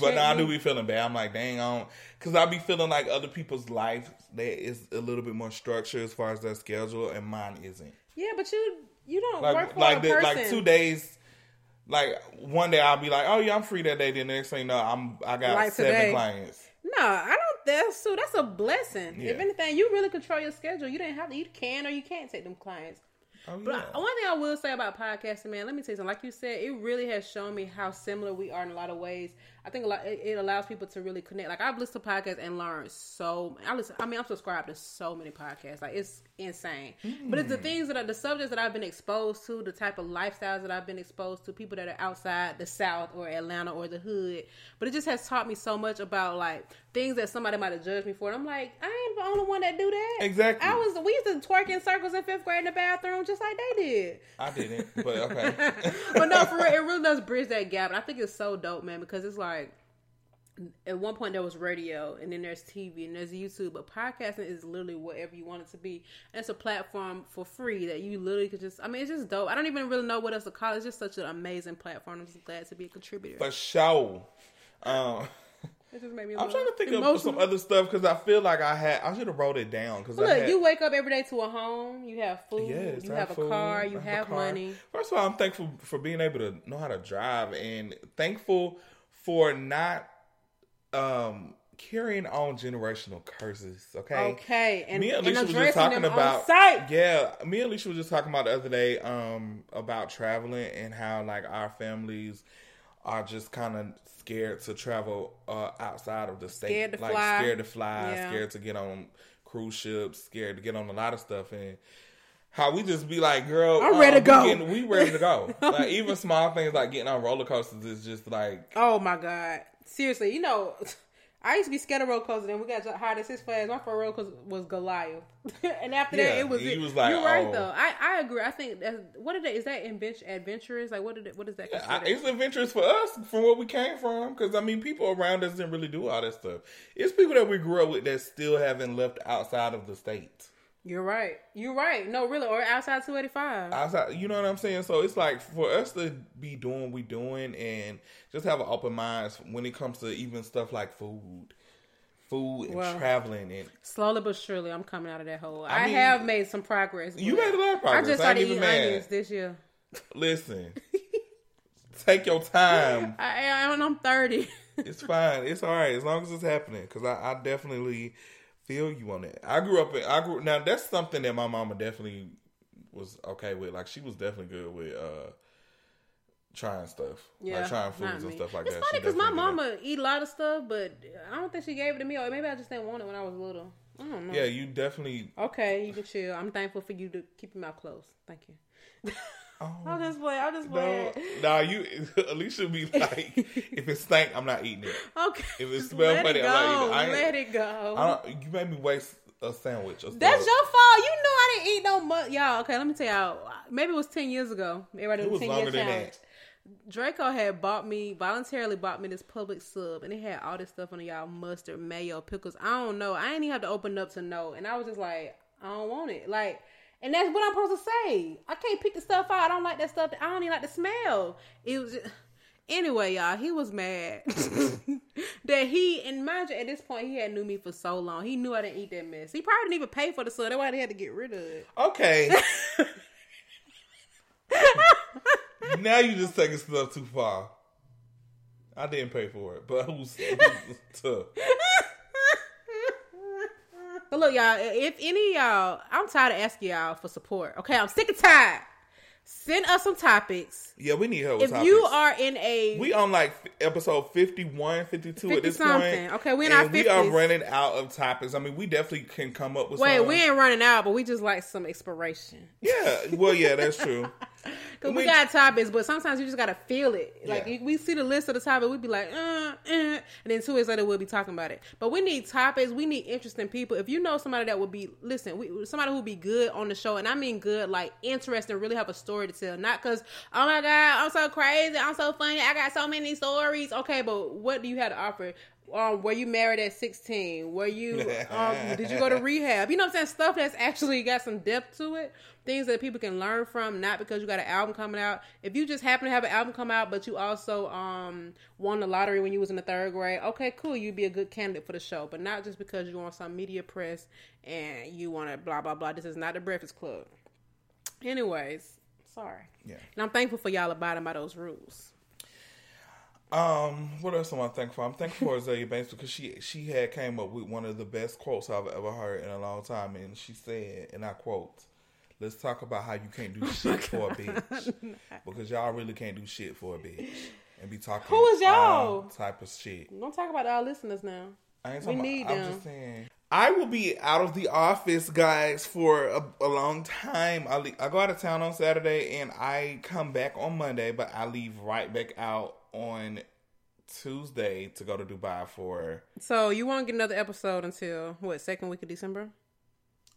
but now I do be feeling bad. I'm like, dang, I don't, because I be feeling like other people's life there is a little bit more structure as far as their schedule, and mine isn't. yeah, but you you don't work Like, for like, a the, person. like two days. Like one day I'll be like, oh yeah, I'm free that day. Then the next thing you know, I'm I got Like seven today. clients. No, I That's so. That's a blessing. Yeah. If anything, you really control your schedule. You didn't have to. You can or you can't take them clients. Oh But yeah. One thing I will say about podcasting, man, let me tell you something. Like you said, it really has shown me how similar we are in a lot of ways. I think a lot it, it allows people to really connect. Like I've listened to podcasts and learned so. I listen. I mean, I'm subscribed to so many podcasts. Like it's insane. But it's the mm. things that are the subjects that I've been exposed to, the type of lifestyles that I've been exposed to, people that are outside the South or Atlanta or the hood. But it just has taught me so much about like things that somebody might have judged me for. And I'm like, I ain't the only one that do that. Exactly. I was. We used to twerk in circles in fifth grade in the bathroom, just like they did. I didn't, but okay. but no, for real, it really does bridge that gap. And I think it's so dope, man, because it's like at one point there was radio and then there's TV and there's YouTube, but podcasting is literally whatever you want it to be. And it's a platform for free that you literally could just I mean it's just dope. I don't even really know what else to call it. It's just such an amazing platform. I'm just glad to be a contributor. For sure. Um, it just made me I'm trying to think of some other stuff because I feel like I had I should have wrote it down because I Look, had, you wake up every day to a home, you have food, Yes, you I have a food, car, you a have car. money. First of all, I'm thankful for being able to know how to drive and thankful for not um carrying on generational curses. Okay. Okay, and, me and and Alicia was just talking about site. yeah. Me and Alicia was just talking about the other day um about traveling and how like our families are just kind of scared to travel uh outside of the state, Scared to like fly. scared to fly, Yeah. scared to get on cruise ships, scared to get on a lot of stuff and. How we just be like, girl, I'm ready uh, to we go. getting- we ready to go. like even small things like getting on roller coasters is just like, Oh my god! Seriously, you know, I used to be scared of roller coasters. Then we got hired at Six Flags. My first roller coaster was Goliath, and after that, it was. he it. was like, You're right oh. though. I, I agree. I think that's what is that? Is that adventurous? Like what did it, what is that? I, it's adventurous for us from where we came from. Because I mean, people around us didn't really do all that stuff. It's people that we grew up with that still haven't left outside of the state. You're right. You're right. No, really, or outside 285. Outside, you know what I'm saying? So it's like for us to be doing what we doing and just have an open mind when it comes to even stuff like food, food and Well, traveling and Slowly but surely, I'm coming out of that hole. I, mean, have made some progress. you made a lot of progress. I just started even eating mad. onions this year. listen. Take your time. I, I, I'm 30. It's fine. It's all right as long as it's happening. Because I, I definitely feel you on that. I grew up. In, I grew now. That's something that my mama definitely was okay with. Like she was definitely good with uh trying stuff. Yeah, like trying foods and stuff like it's that. It's funny because my mama eat a lot of stuff, but I don't think she gave it to me, or maybe I just didn't want it when I was little. I don't know. Yeah, you definitely. Okay, you can chill. I'm thankful for you to keep your mouth closed. Thank you. Oh, I'll just play. I'll just no, play. nah, you. Alicia be like, if it stank, I'm not eating it. Okay. If it smell funny, it I'm not eating it. Let it go. I don't, you made me waste a sandwich. Or That's your fault. You know I didn't eat no much. Y'all, okay, let me tell y'all. Maybe it was 10 years ago. Everybody It was 10 longer year than challenge. that. Draco had bought me, voluntarily bought me this Publix sub, and it had all this stuff on it, y'all mustard, mayo, pickles. I don't know. I ain't even have to open up to know. And I was just like, I don't want it. Like, and that's what I'm supposed to say. I can't pick the stuff out. I don't like that stuff. I don't even like the smell. It was. Just, Anyway, y'all, he was mad that he and mind you, at this point he had knew me for so long. He knew I didn't eat that mess. He probably didn't even pay for the sub. That's why they had to get rid of it. Okay. now you just taking stuff too far. I didn't pay for it, but who's, who's tough? But look, y'all, if any of y'all, I'm tired of asking y'all for support. Okay, I'm sick and tired. Send us some topics. Yeah, we need help. If topics. you are in a we on like episode 51, 52 at this something. point. Okay, we in and our we are running out of topics. I mean, we definitely can come up with. wait, some. we ain't running out, but we just like some inspiration. Yeah, well, yeah, that's true. Cause we, We- got topics, but sometimes you just gotta feel it. Like Yeah. we see the list of the topic, we'd be like, uh, uh, and then two weeks later we'll be talking about it. But we need topics. We need interesting people. If you know somebody that would be listen, we, somebody who would be good on the show, and I mean good, like interesting, really have a story to tell. Not because oh my god, I'm so crazy, I'm so funny, I got so many stories. Okay, but what do you have to offer? Um, were you married at 16? Were you um, did you go to rehab? You know what I'm saying? Stuff that's actually got some depth to it. Things that people can learn from, not because you got an album coming out. If you just happen to have an album come out, but you also um won the lottery when you was in the third grade, okay, cool, you'd be a good candidate for the show. But not just because you want some media press and you want to blah blah blah. This is not the Breakfast Club. Anyways, sorry. Yeah. And I'm thankful for y'all abiding by those rules. Um, what else am I thankful for? I'm thankful for Azealia Banks because she she had came up with one of the best quotes I've ever heard in a long time, and she said, and I quote, "Let's talk about how you can't do shit for a bitch because y'all really can't do shit for a bitch and be talking Who is y'all? all type of shit." Don't talk about our listeners now. I ain't We need about, I'm them. just saying. I will be out of the office, guys, for a, a long time. I le- I go out of town on Saturday and I come back on Monday, but I leave right back out on Tuesday to go to Dubai for. So you won't get another episode until what second week of December?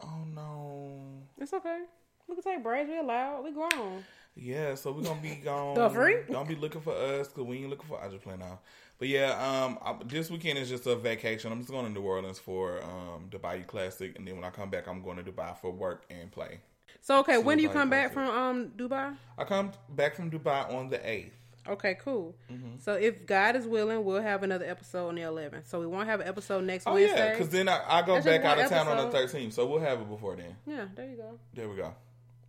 Oh no! It's okay. We can take breaks. We allowed. We grown. Yeah, so we're gonna be gone. The freak? Don't be looking for us because we ain't looking for. I just play now. But yeah, um, I, this weekend is just a vacation. I'm just going to New Orleans for um the Bayou Classic, and then when I come back, I'm going to Dubai for work and play. So okay, See when do you come can back from um Dubai? I come back from Dubai on the eighth. Okay, cool. Mm-hmm. So if God is willing, we'll have another episode on the 11th. So we won't have an episode next Oh yeah, because then I, I go That's back out of town on the episode. 13th, so we'll have it before then. yeah, there you go. There we go.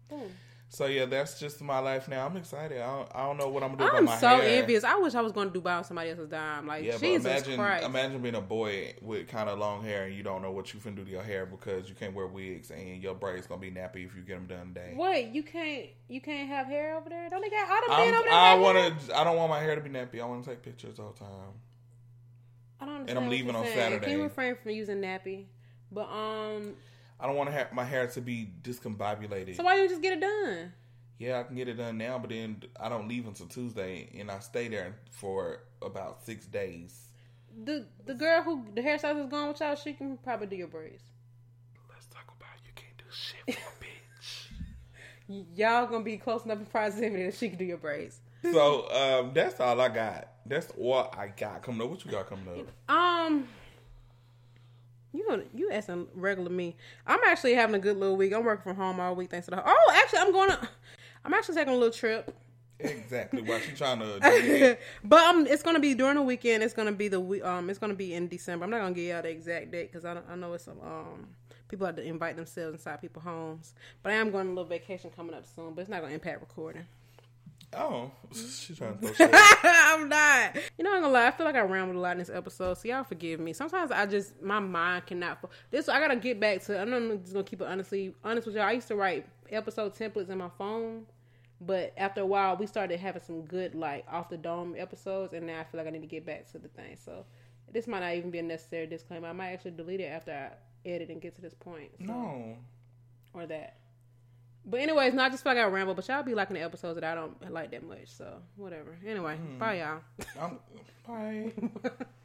Boom. So yeah, that's just my life now. I'm excited. I don't, I don't know what I'm gonna do I'm about my so hair. envious. I wish I was going to Dubai on somebody else's dime. Like Yeah, Jesus imagine Christ. imagine being a boy with kind of long hair and you don't know what you finna do to your hair because you can't wear wigs and your braids gonna be nappy if you get them done today. Wait, you can't you can't have hair over there? Don't they got all the men over there? I got want hair? to. I don't want my hair to be nappy. I want to take pictures all the time. I don't understand. and I'm leaving on saying. Saturday. Can you refrain from using nappy? But um, I don't want to have my hair to be discombobulated. so why don't you just get it done? yeah, I can get it done now, but then I don't leave until Tuesday, and I stay there for about six days. The the girl who the hairstylist is going with y'all, she can probably do your braids. Let's talk about you can't do shit for a bitch. y'all gonna be close enough in proximity that she can do your braids. So um, that's all I got. That's what I got coming up. What you got coming up? Um, you gonna you asking regular me? I'm actually having a good little week. I'm working from home all week thanks to the. Oh, actually, I'm going to. I'm actually taking a little trip. Exactly. Why she trying to? But um, it's gonna be during the weekend. It's gonna be the we- um, it's gonna be in December. I'm not gonna give y'all the exact date because I don't, I know it's some um people have to invite themselves inside people's homes. But I am going on a little vacation coming up soon. But it's not gonna impact recording. Oh, she trying to throw shade. I'm not. You know, I'm gonna lie. I feel like I rambled a lot in this episode, so y'all forgive me. Sometimes I just my mind cannot. fo- This I gotta get back to. I'm just gonna keep it honestly honest with y'all. I used to write episode templates in my phone, but after a while, we started having some good like off the dome episodes, and now I feel like I need to get back to the thing. So this might not even be a necessary disclaimer. I might actually delete it after I edit and get to this point. So, No. or that. But anyways, not just feel like I ramble, but y'all be liking the episodes that I don't like that much. So whatever. Anyway, hmm. bye y'all. I'm, bye.